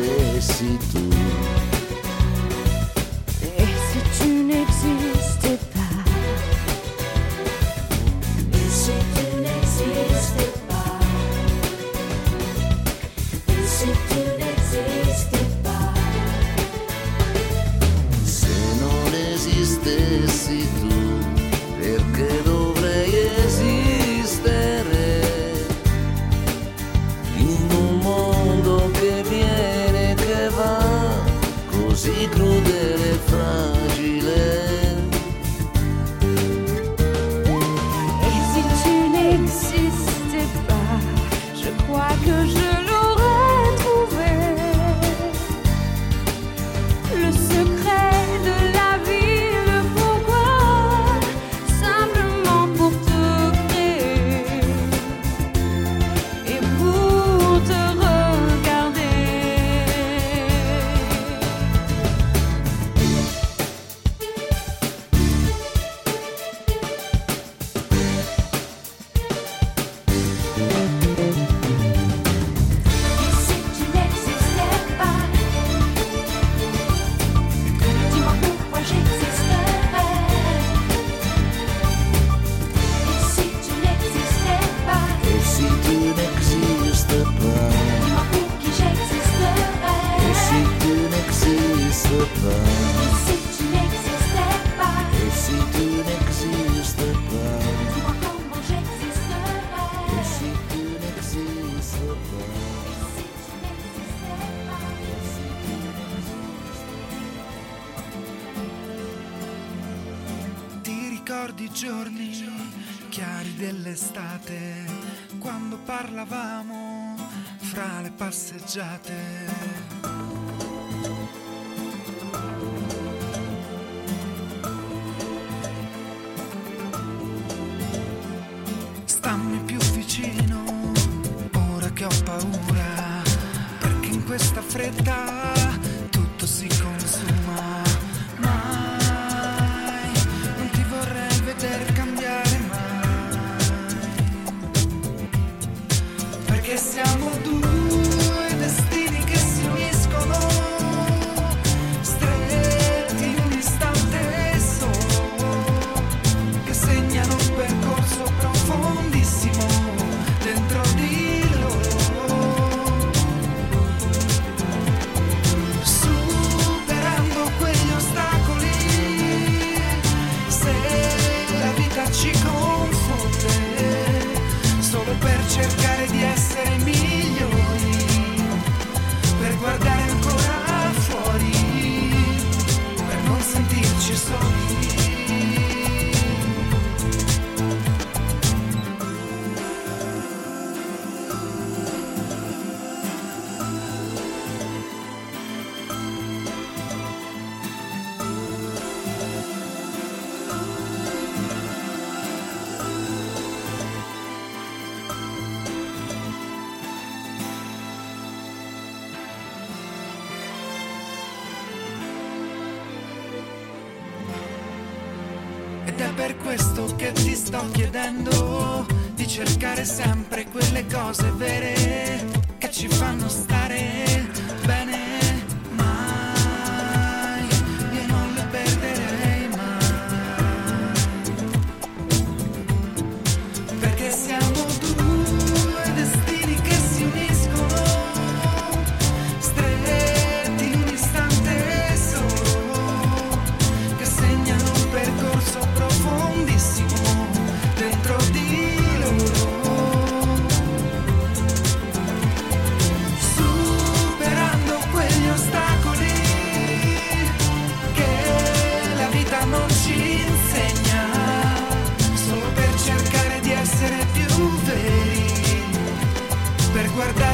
tecido. ricordi i giorni chiari dell'estate, quando parlavamo fra le passeggiate. Stammi più vicino, ora che ho paura, perché in questa fretta sempre quelle cose vere che ci fanno stare guardar.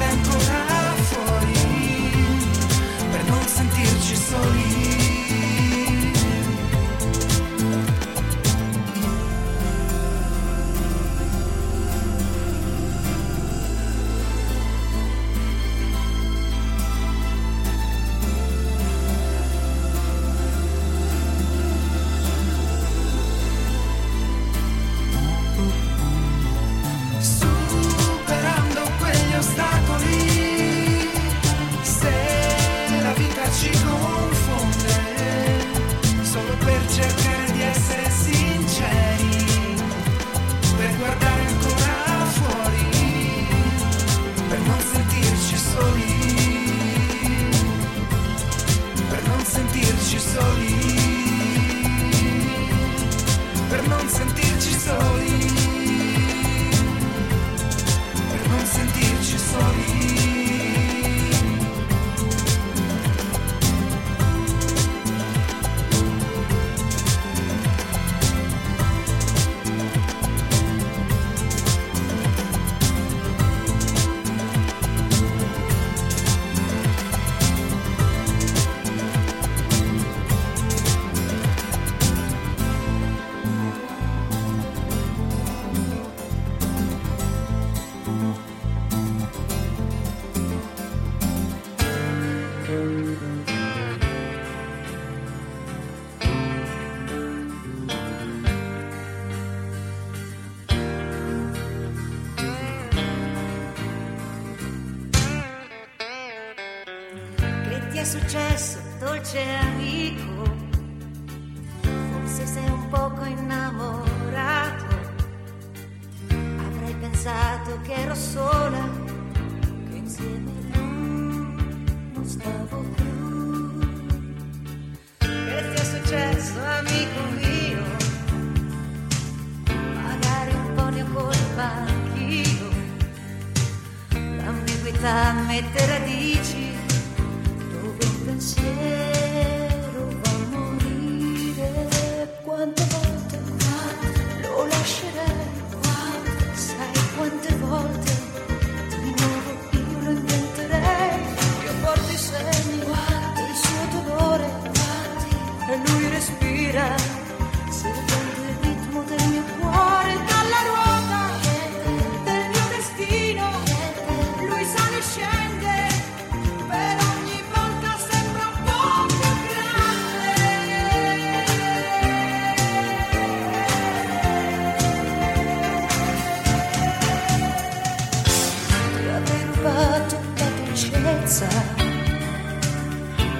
Dolcezza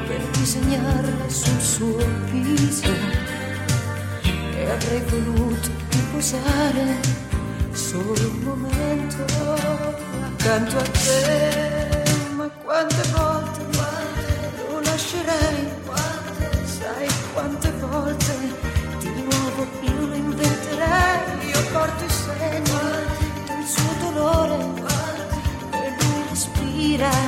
per disegnarla sul suo viso e avrei voluto riposare solo un momento accanto a te. Ma quante volte, lo lascerei? Sai quante volte di nuovo io lo inventerei? Io porto i segni del suo dolore e lui respira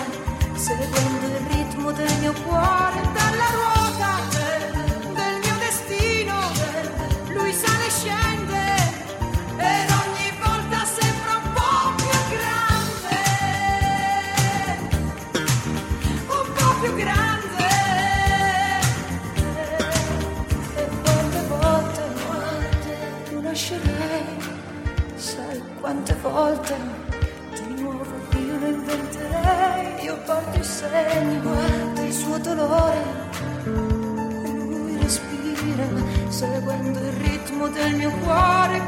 seguendo il ritmo del mio cuore dalla ruota del mio destino lui sale e scende per ogni volta sembra un po' più grande. Un po' più grande. E quante volte lo lascerei sai quante volte i segni del suo dolore. Lui respira seguendo il ritmo del mio cuore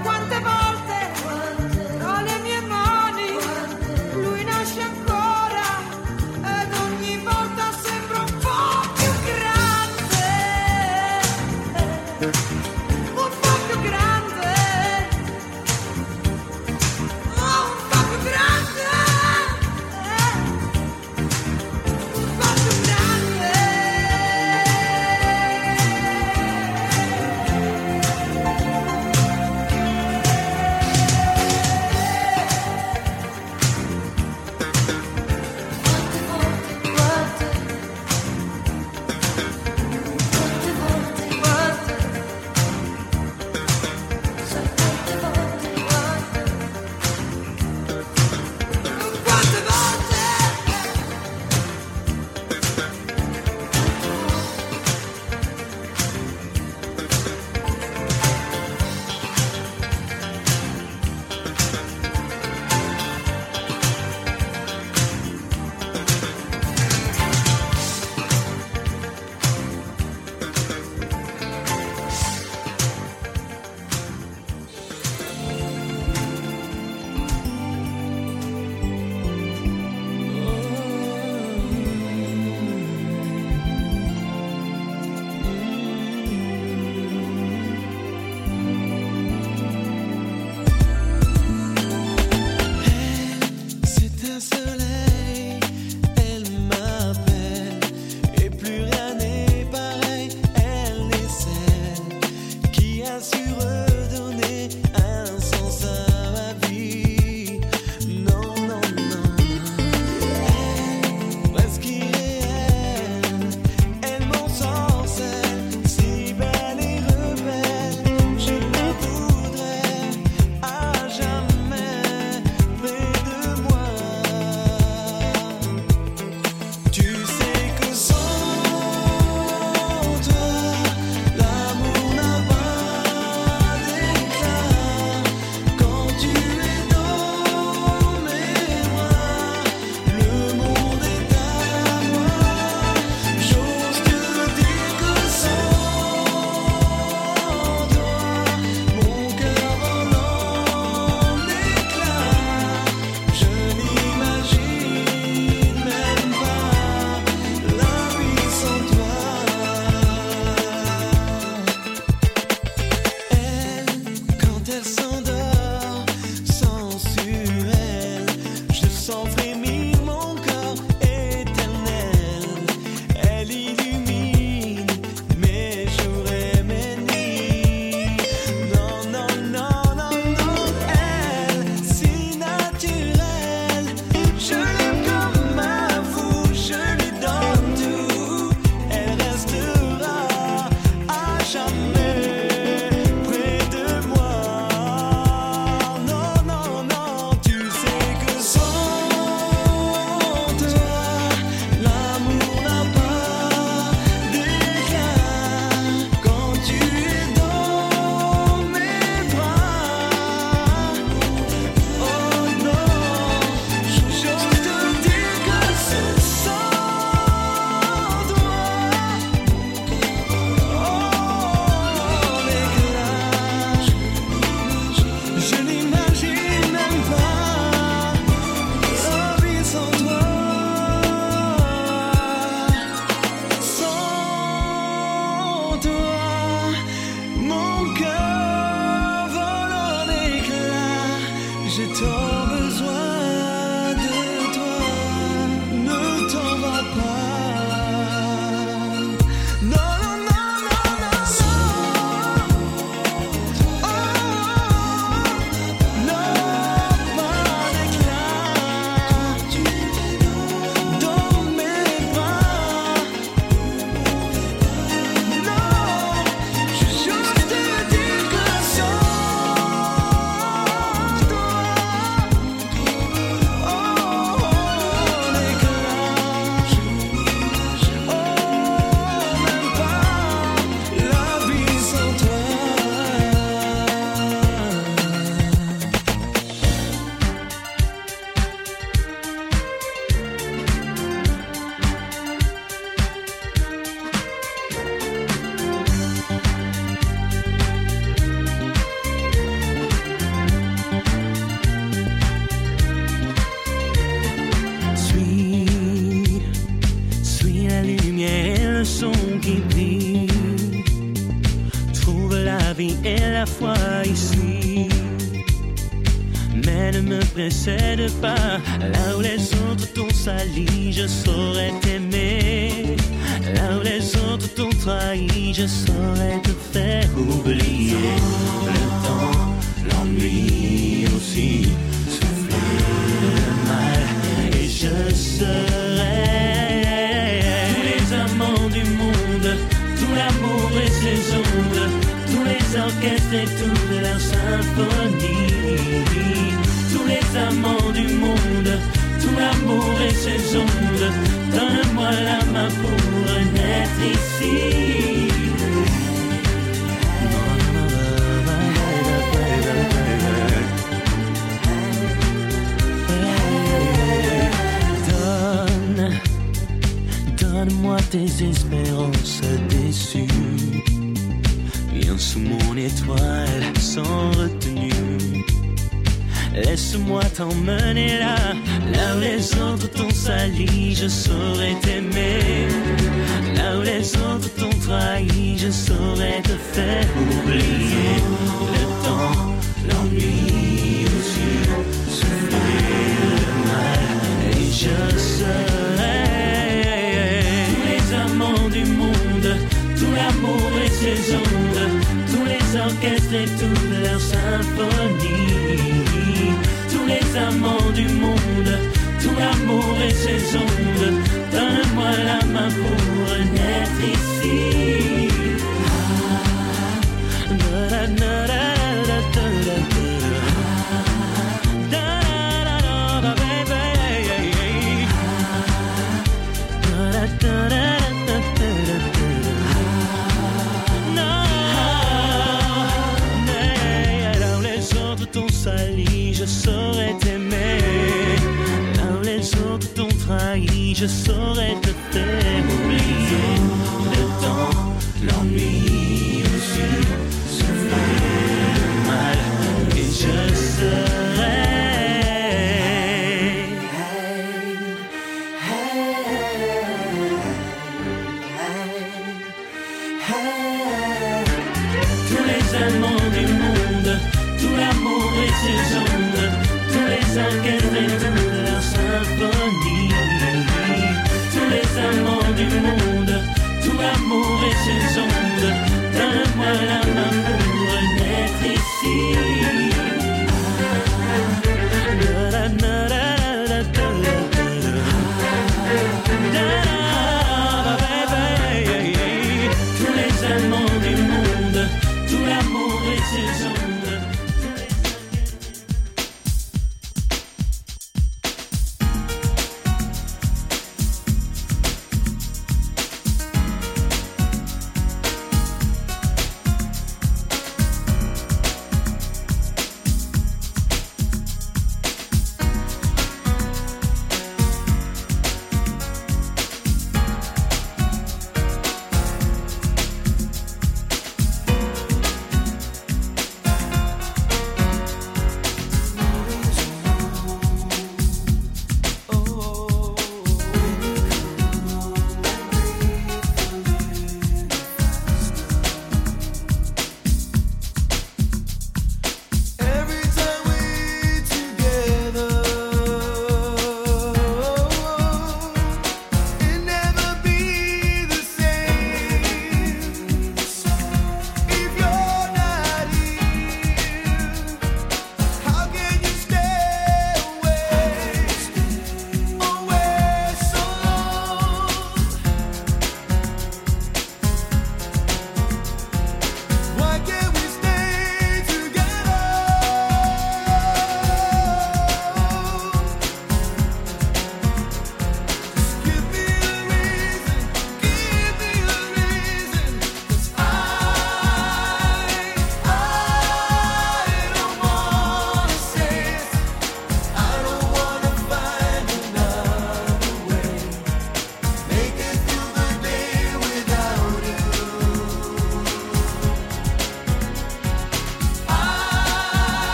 sous mon étoile sans retenue. Laisse-moi t'emmener là, là où les autres t'ont sali, je saurais t'aimer. Là où les autres t'ont trahi, je saurais te faire oublier. Le temps, l'ennui aussi, le mal, et je serai. orchestré toute leur symphonie. Tous les amants du monde, tout l'amour et ses ondes, donne-moi la main pour naître ici. Ah, je saurais te faire.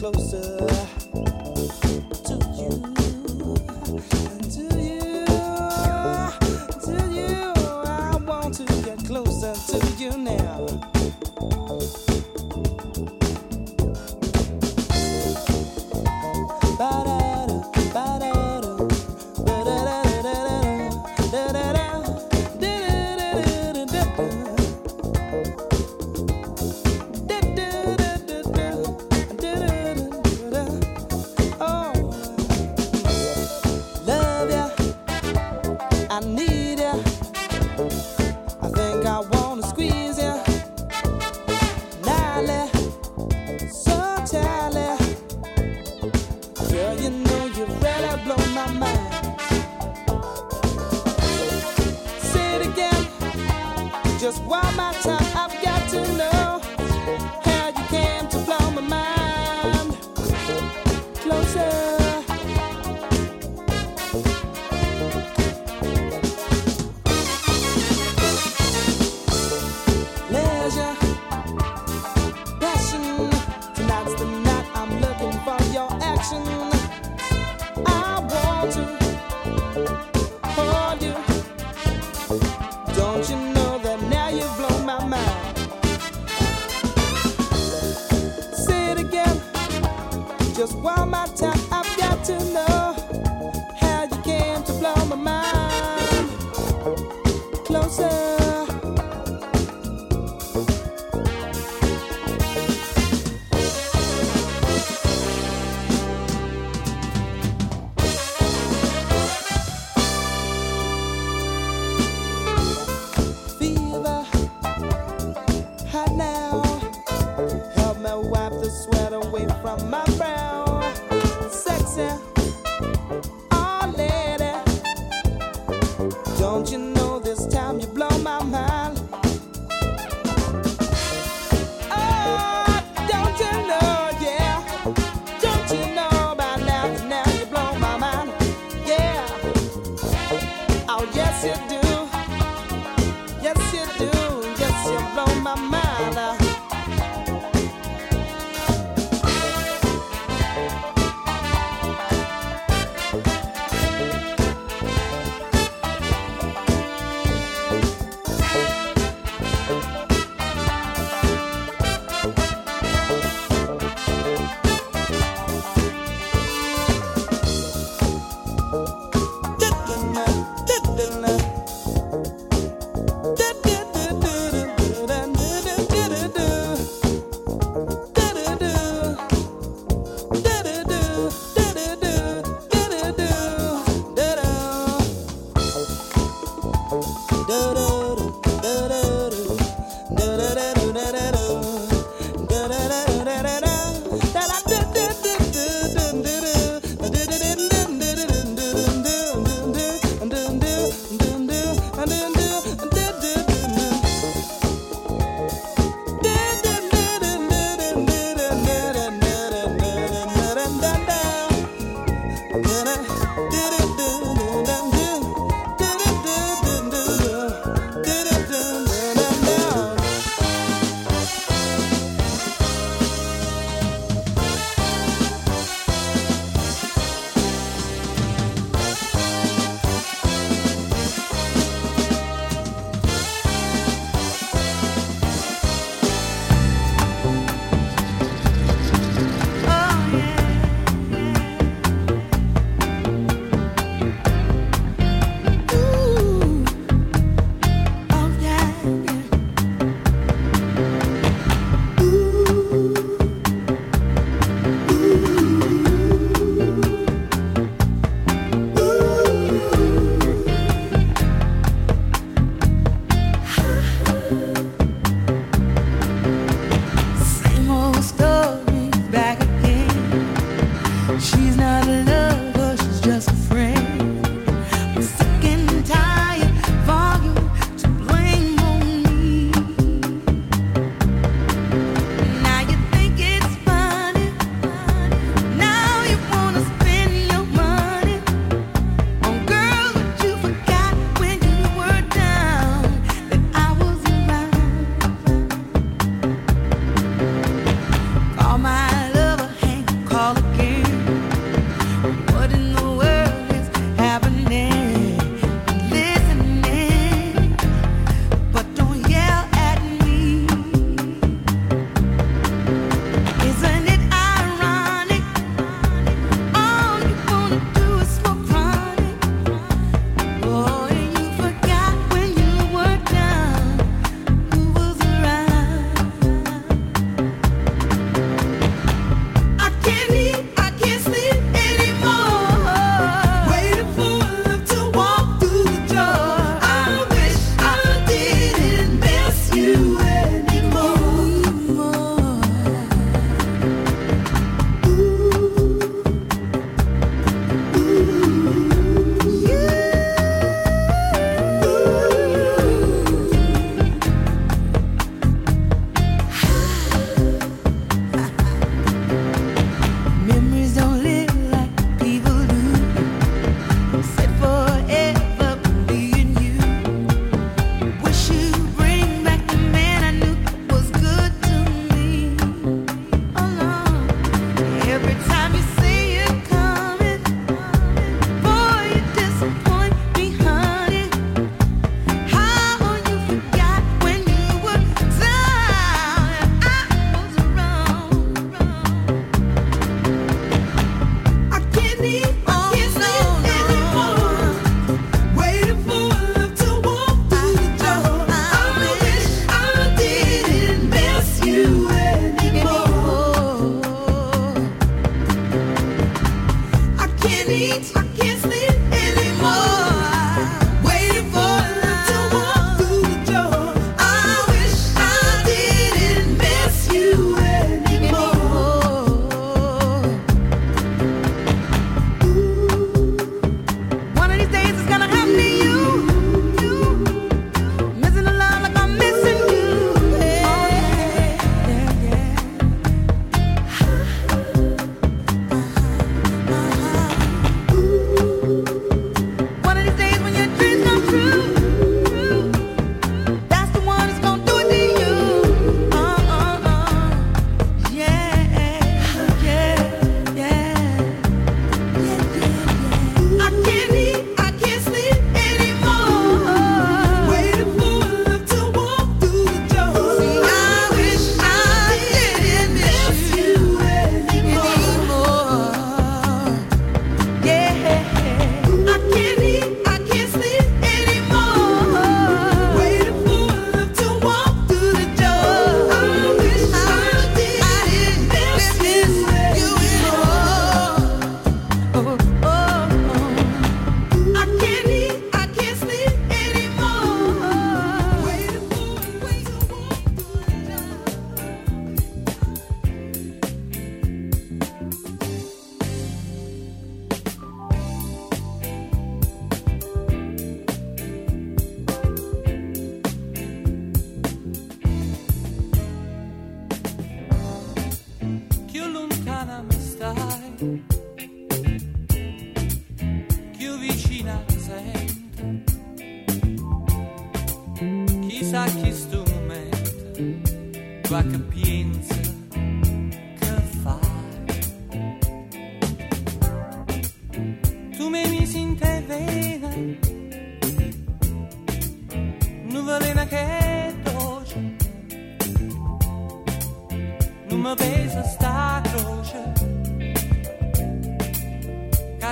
closer.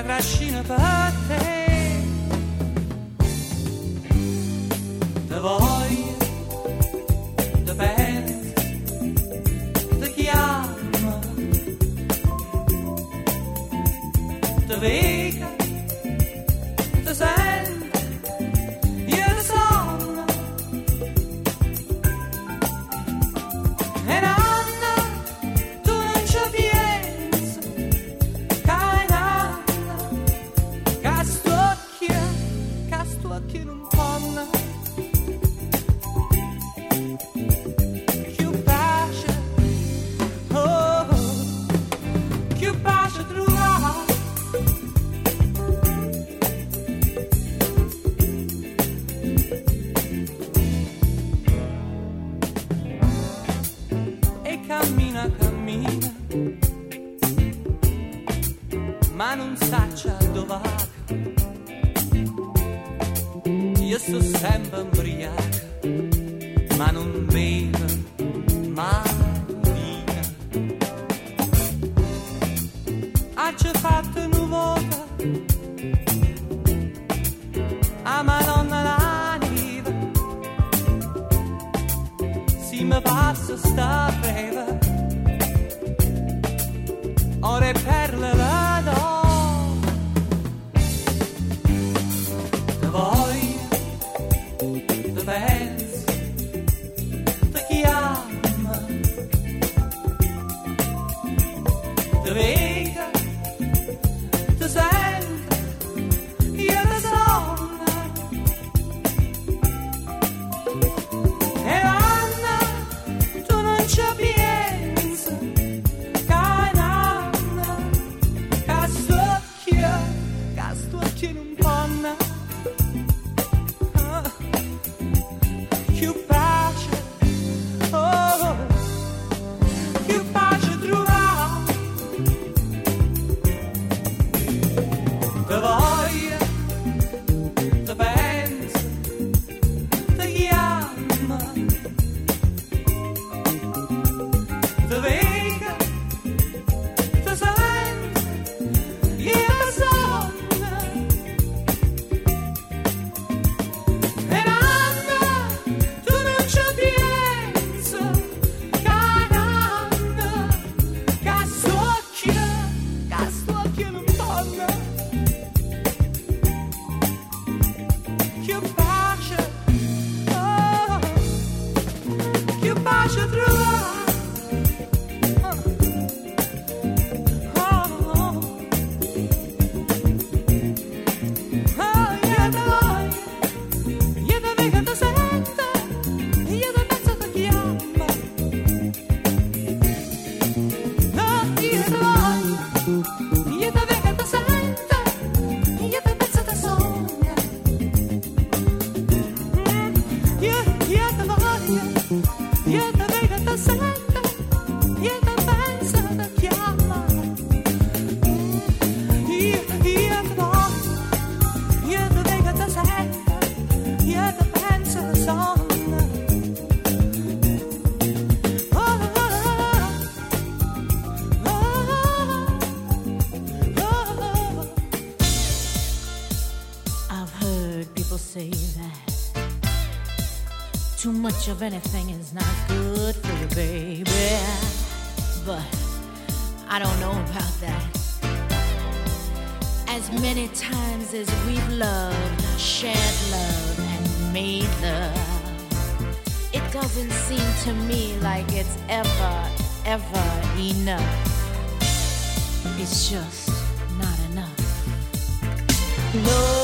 trascina per te. much of anything is not good for you, baby. But I don't know about that. As many times as we've loved, shared love, and made love, it doesn't seem to me like it's ever, ever enough. It's just not enough. No.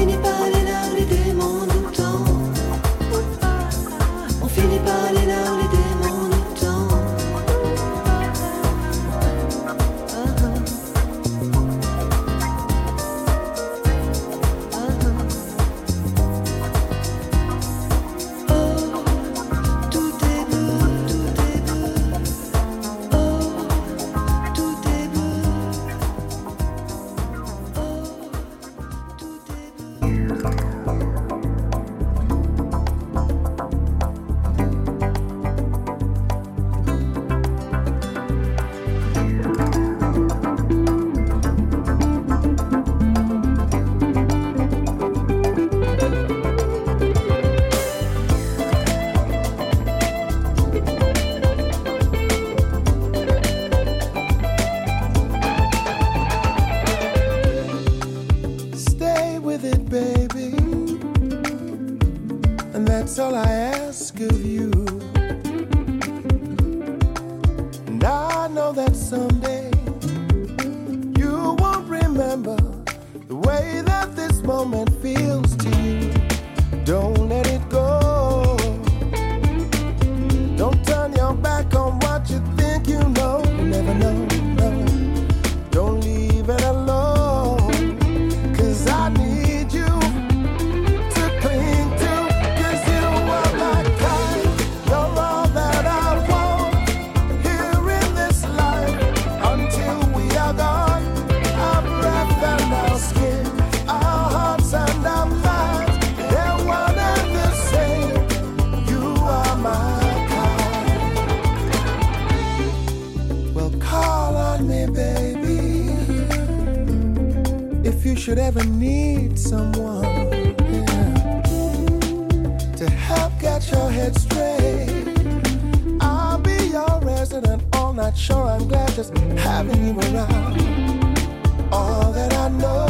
fini should ever need someone yeah, to help get your head straight, I'll be your resident all night. Sure, I'm glad just having you around. All that I know.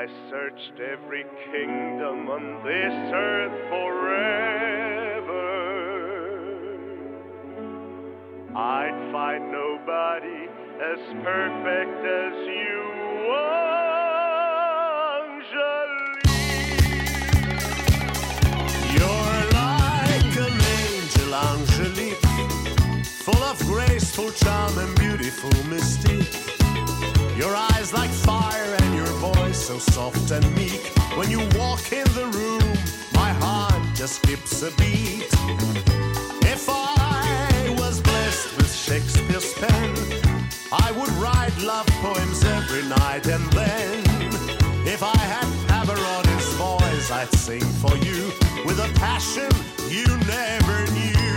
I searched every kingdom on this earth forever. I'd find nobody as perfect as you are. full charm and beautiful mystique. Your eyes like fire and your voice so soft and meek. When you walk in the room, my heart just skips a beat. If I was blessed with Shakespeare's pen, I would write love poems every night and then. If I had Pavarotti's voice, I'd sing for you with a passion you never knew.